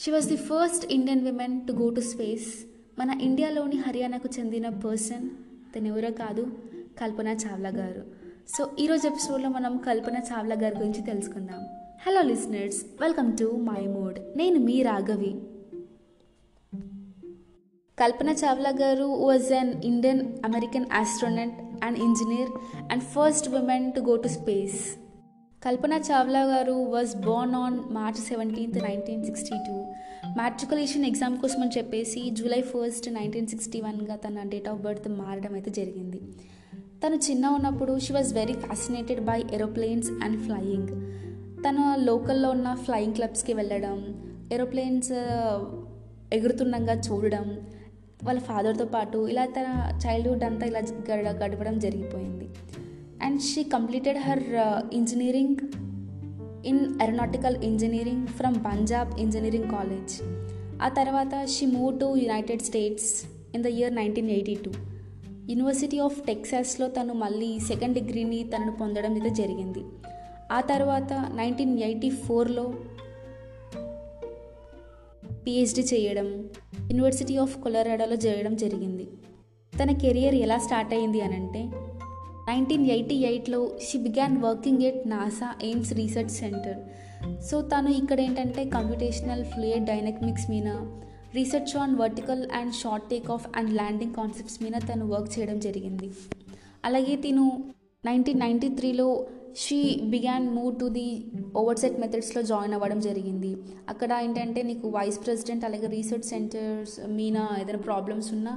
She was the first Indian women to go to space మన ఇండియాలోని హర్యానాకు చెందిన person తను ఎవరో కాదు కల్పన చావ్లా గారు. సో ఈరోజు ఎపిసోడ్లో మనం కల్పన చావ్లా గారి గురించి తెలుసుకుందాం. Hello listeners welcome to my mood నేను మీ రాఘవి. కల్పన చావ్లా గారు was an Indian American astronaut and engineer and first women to go to space Kalpana Chawla గారు was born on March seventeenth nineteen sixty two matriculation exam కోసం అని చెప్పేసి July first nineteen sixty వన్గా తన date of birth మారడం అయితే జరిగింది. తను చిన్న ఉన్నప్పుడు she was very fascinated by aeroplanes and flying తన లోకల్లో ఉన్న ఫ్లయింగ్ క్లబ్స్కి వెళ్ళడం ఏరోప్లేన్స్ uh, ఎగురుతుండగా చూడడం వాళ్ళ ఫాదర్తో పాటు ఇలా తన చైల్డ్హుడ్ అంతా ఇలా గడ గడపడం జరిగిపోయింది. And she completed her engineering in aeronautical engineering from Punjab engineering college ఆ తర్వాత she move to United States in the year nineteen eighty two university of టెక్సాస్లో తను మళ్ళీ సెకండ్ డిగ్రీని తనను పొందడం అయితే జరిగింది. ఆ తర్వాత నైన్టీన్ ఎయిటీ ఫోర్లో పిహెచ్డి చేయడం యూనివర్సిటీ ఆఫ్ కొలరాడోలో చేయడం జరిగింది. తన కెరియర్ ఎలా స్టార్ట్ అయింది అని అంటే నైన్టీన్ ఎయిటీ ఎయిట్లో she began working at NASA Ames research centre. So తను ఇక్కడ ఏంటంటే కంప్యూటేషనల్ ఫ్లూయిడ్ డైనమిక్స్ మీద research on vertical and short take off and landing concepts మీద తను వర్క్ చేయడం జరిగింది. అలాగే తిను నైన్టీన్ నైంటీ త్రీలో she began move to the overset మెథడ్స్లో join అవ్వడం జరిగింది. అక్కడ ఏంటంటే నీకు వైస్ ప్రెసిడెంట్ అలాగే రీసెర్చ్ సెంటర్స్ మీన ఏదైనా ప్రాబ్లమ్స్ ఉన్నా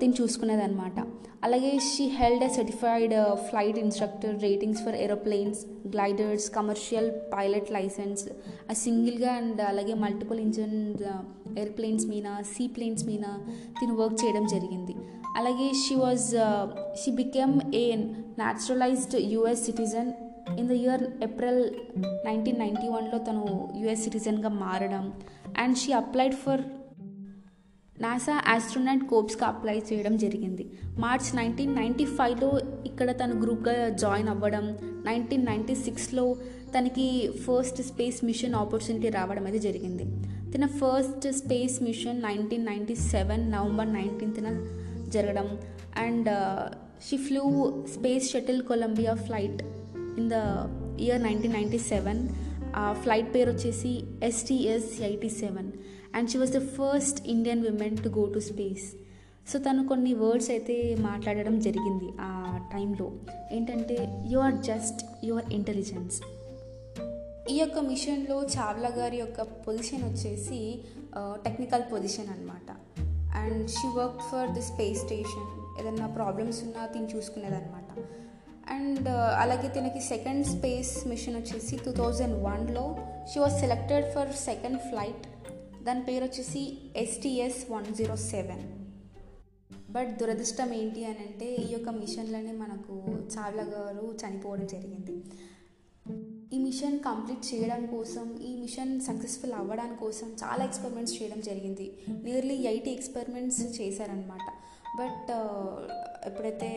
తిని చూసుకునేది అనమాట అలాగే she held a certified flight instructor ratings for aeroplanes gliders commercial pilot licence ఆ సింగిల్గా అండ్ అలాగే మల్టిపుల్ ఇంజన్ ఎయిర్ప్లేన్స్ మీద సీ ప్లేన్స్ మీద తిను వర్క్ చేయడం జరిగింది. అలాగే she was she became a naturalised US citizen in the year April nineteen ninety వన్లో తను యుఎస్ సిటిజన్గా మారడం. And she applied for NASA astronaut కోప్స్గా apply చేయడం జరిగింది. మార్చ్ నైన్టీన్ నైంటీ ఫైవ్లో ఇక్కడ తను గ్రూప్గా జాయిన్ అవ్వడం. నైన్టీన్ నైంటీ సిక్స్లో తనకి ఫస్ట్ స్పేస్ మిషన్ ఆపర్చునిటీ రావడం అయితే జరిగింది. తన first space mission nineteen ninety seven November నైన్టీన్త్న జరగడం. And she flew space shuttle Columbia flight in the year nineteen ninety seven ఆ ఫ్లైట్ పేరు వచ్చేసి STS eighty seven and she was the first Indian women to go to space so తను కొన్ని words అయితే మాట్లాడడం జరిగింది ఆ టైంలో ఏంటంటే you are just your intelligence ఈ యొక్క మిషన్లో చావ్లా గారి యొక్క పొజిషన్ వచ్చేసి టెక్నికల్ పొజిషన్ అనమాట and she work for the space station ఏదన్నా ప్రాబ్లమ్స్ ఉన్నా తిని చూసుకునేదన్నమాట. అండ్ uh, అలాగే తనకి సెకండ్ స్పేస్ మిషన్ వచ్చేసి టూ థౌజండ్ వన్లో she was selected for second flight దాని పేరు వచ్చేసి STS one zero seven but దురదృష్టం ఏంటి అని అంటే ఈ యొక్క మిషన్లోనే మనకు చావ్లా గారు చనిపోవడం జరిగింది. ఈ మిషన్ కంప్లీట్ చేయడం కోసం ఈ మిషన్ సక్సెస్ఫుల్ అవ్వడం కోసం చాలా ఎక్స్పెరిమెంట్స్ చేయడం జరిగింది. నియర్లీ ఎయిటీ ఎక్స్పెరిమెంట్స్ చేశారనమాట బట్ ఎప్పుడైతే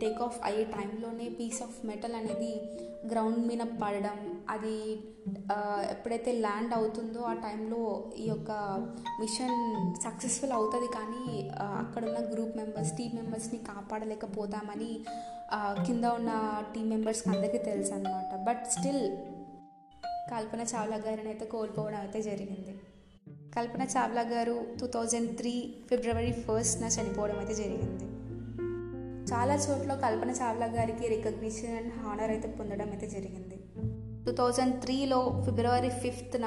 టేక్ ఆఫ్ అయ్యే టైంలోనే పీస్ ఆఫ్ మెటల్ అనేది గ్రౌండ్ మీద పడడం అది ఎప్పుడైతే ల్యాండ్ అవుతుందో ఆ టైంలో ఈ యొక్క మిషన్ సక్సెస్ఫుల్ అవుతుంది కానీ అక్కడున్న గ్రూప్ మెంబర్స్ టీం మెంబర్స్ని కాపాడలేకపోతామని కింద ఉన్న టీం మెంబర్స్కి అందరికీ తెలుసు అనమాట బట్ స్టిల్ కల్పన చావ్లా గారిని అయితే కోల్పోవడం అయితే జరిగింది. కల్పన చావ్లా గారు టూ థౌజండ్ త్రీ ఫిబ్రవరి ఫస్ట్న చనిపోవడం అయితే జరిగింది. చాలా చోట్ల కల్పన చావ్లా గారికి రికగ్నిషన్ అండ్ హానర్ అయితే పొందడం అయితే జరిగింది. టూ థౌజండ్ త్రీలో ఫిబ్రవరి ఫిఫ్త్న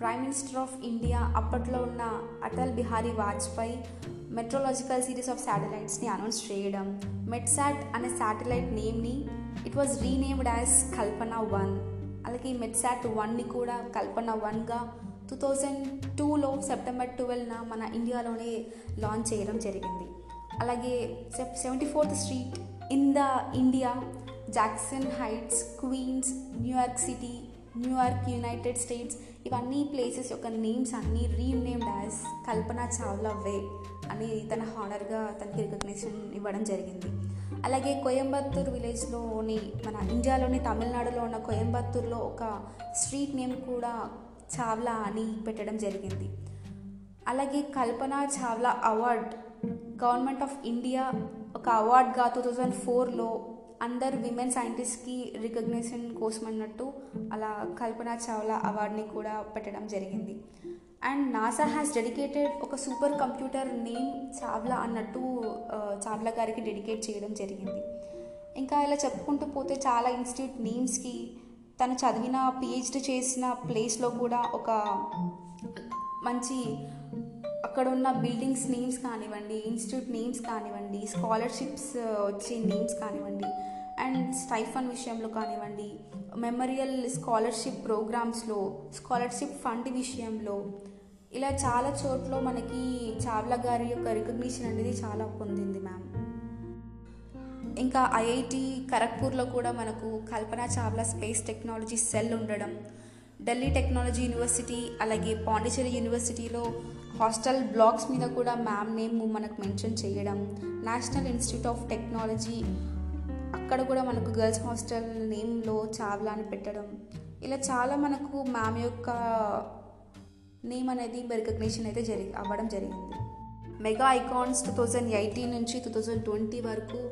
ప్రైమ్ మినిస్టర్ ఆఫ్ ఇండియా అప్పట్లో ఉన్న Atal Bihari Vajpayee metrological series of శాటిలైట్స్ని announce చేయడం మెట్సాట్ అనే satellite నేమ్ని it was renamed as Kalpana one అలాగే ఈ మెట్సాట్ వన్ని కూడా కల్పన వన్గా టూ థౌజండ్ టూలో సెప్టెంబర్ ట్వెల్వ్న మన ఇండియాలోనే లాంచ్ చేయడం జరిగింది. అలాగే seventy fourth street in the India Jackson Heights Queens New York city New York United States ఇవన్నీ ప్లేసెస్ యొక్క నేమ్స్ అన్నీ renamed as Kalpana Chawla way అని తన హానర్గా తనకి రికగ్నిషన్ ఇవ్వడం జరిగింది. అలాగే కోయంబత్తూర్ విలేజ్లోని మన ఇండియాలోని తమిళనాడులో ఉన్న కోయంబత్తూర్లో ఒక స్ట్రీట్ నేమ్ కూడా చావ్లా అని పెట్టడం జరిగింది. అలాగే Kalpana Chawla award government of India ఒక అవార్డ్గా టూ థౌజండ్ ఫోర్లో అందర్ విమెన్ సైంటిస్ట్కి రికగ్నేషన్ కోసం అన్నట్టు అలా కల్పన చావ్లా అవార్డ్ని కూడా పెట్టడం జరిగింది. అండ్ నాసా హ్యాస్ డెడికేటెడ్ ఒక సూపర్ కంప్యూటర్ నేమ్ చావ్లా అన్నట్టు చావ్లా గారికి డెడికేట్ చేయడం జరిగింది. ఇంకా ఇలా చెప్పుకుంటూ పోతే చాలా ఇన్స్టిట్యూట్ నేమ్స్కి తను చదివిన పిహెచ్డి చేసిన ప్లేస్లో కూడా ఒక మంచి అక్కడ ఉన్న బిల్డింగ్స్ నేమ్స్ కానివ్వండి ఇన్స్టిట్యూట్ నేమ్స్ కానివ్వండి స్కాలర్షిప్స్ uh, వచ్చే నేమ్స్ కానివ్వండి అండ్ స్టైఫన్ విషయంలో కానివ్వండి మెమోరియల్ స్కాలర్షిప్ ప్రోగ్రామ్స్లో స్కాలర్షిప్ ఫండ్ విషయంలో ఇలా చాలా చోట్ల మనకి చావ్లా గారి యొక్క రికగ్నిషన్ అనేది చాలా పొందింది మ్యామ్. ఇంకా ఐఐటి ఖరగ్పూర్లో కూడా మనకు Kalpana Chawla space technology cell ఉండడం ఢిల్లీ టెక్నాలజీ యూనివర్సిటీ అలాగే పాండిచేరి యూనివర్సిటీలో హాస్టల్ బ్లాగ్స్ మీద కూడా మ్యామ్ నేమ్ మనకు మెన్షన్ చేయడం నేషనల్ ఇన్స్టిట్యూట్ ఆఫ్ టెక్నాలజీ అక్కడ కూడా మనకు గర్ల్స్ హాస్టల్ నేమ్లో చావ్లా అని పెట్టడం. ఇలా చాలా మనకు మ్యామ్ యొక్క నేమ్ అనేది రికగ్నేషన్ అయితే జరిగి అవ్వడం జరిగింది. Mega icons two thousand eighteen నుంచి టూ థౌజండ్ ట్వంటీ వరకు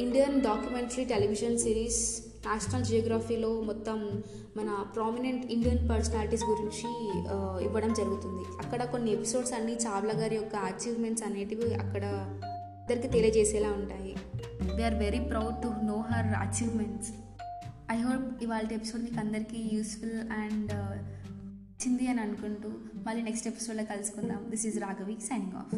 Indian documentary television series National జియోగ్రఫీలో మొత్తం మన ప్రామినెంట్ ఇండియన్ పర్సనాలిటీస్ గురించి ఇవ్వడం జరుగుతుంది. అక్కడ కొన్ని ఎపిసోడ్స్ అన్నీ చావ్లా గారి యొక్క అచీవ్మెంట్స్ అనేటివి అక్కడ ఇద్దరికి తెలియజేసేలా ఉంటాయి. We are very proud to know her achievements I hope ఇవాళ ఎపిసోడ్ మీకు అందరికీ యూస్ఫుల్ అండ్ చింది అని అనుకుంటూ మళ్ళీ నెక్స్ట్ ఎపిసోడ్లో కలుసుకుందాం. This is Raghavi signing off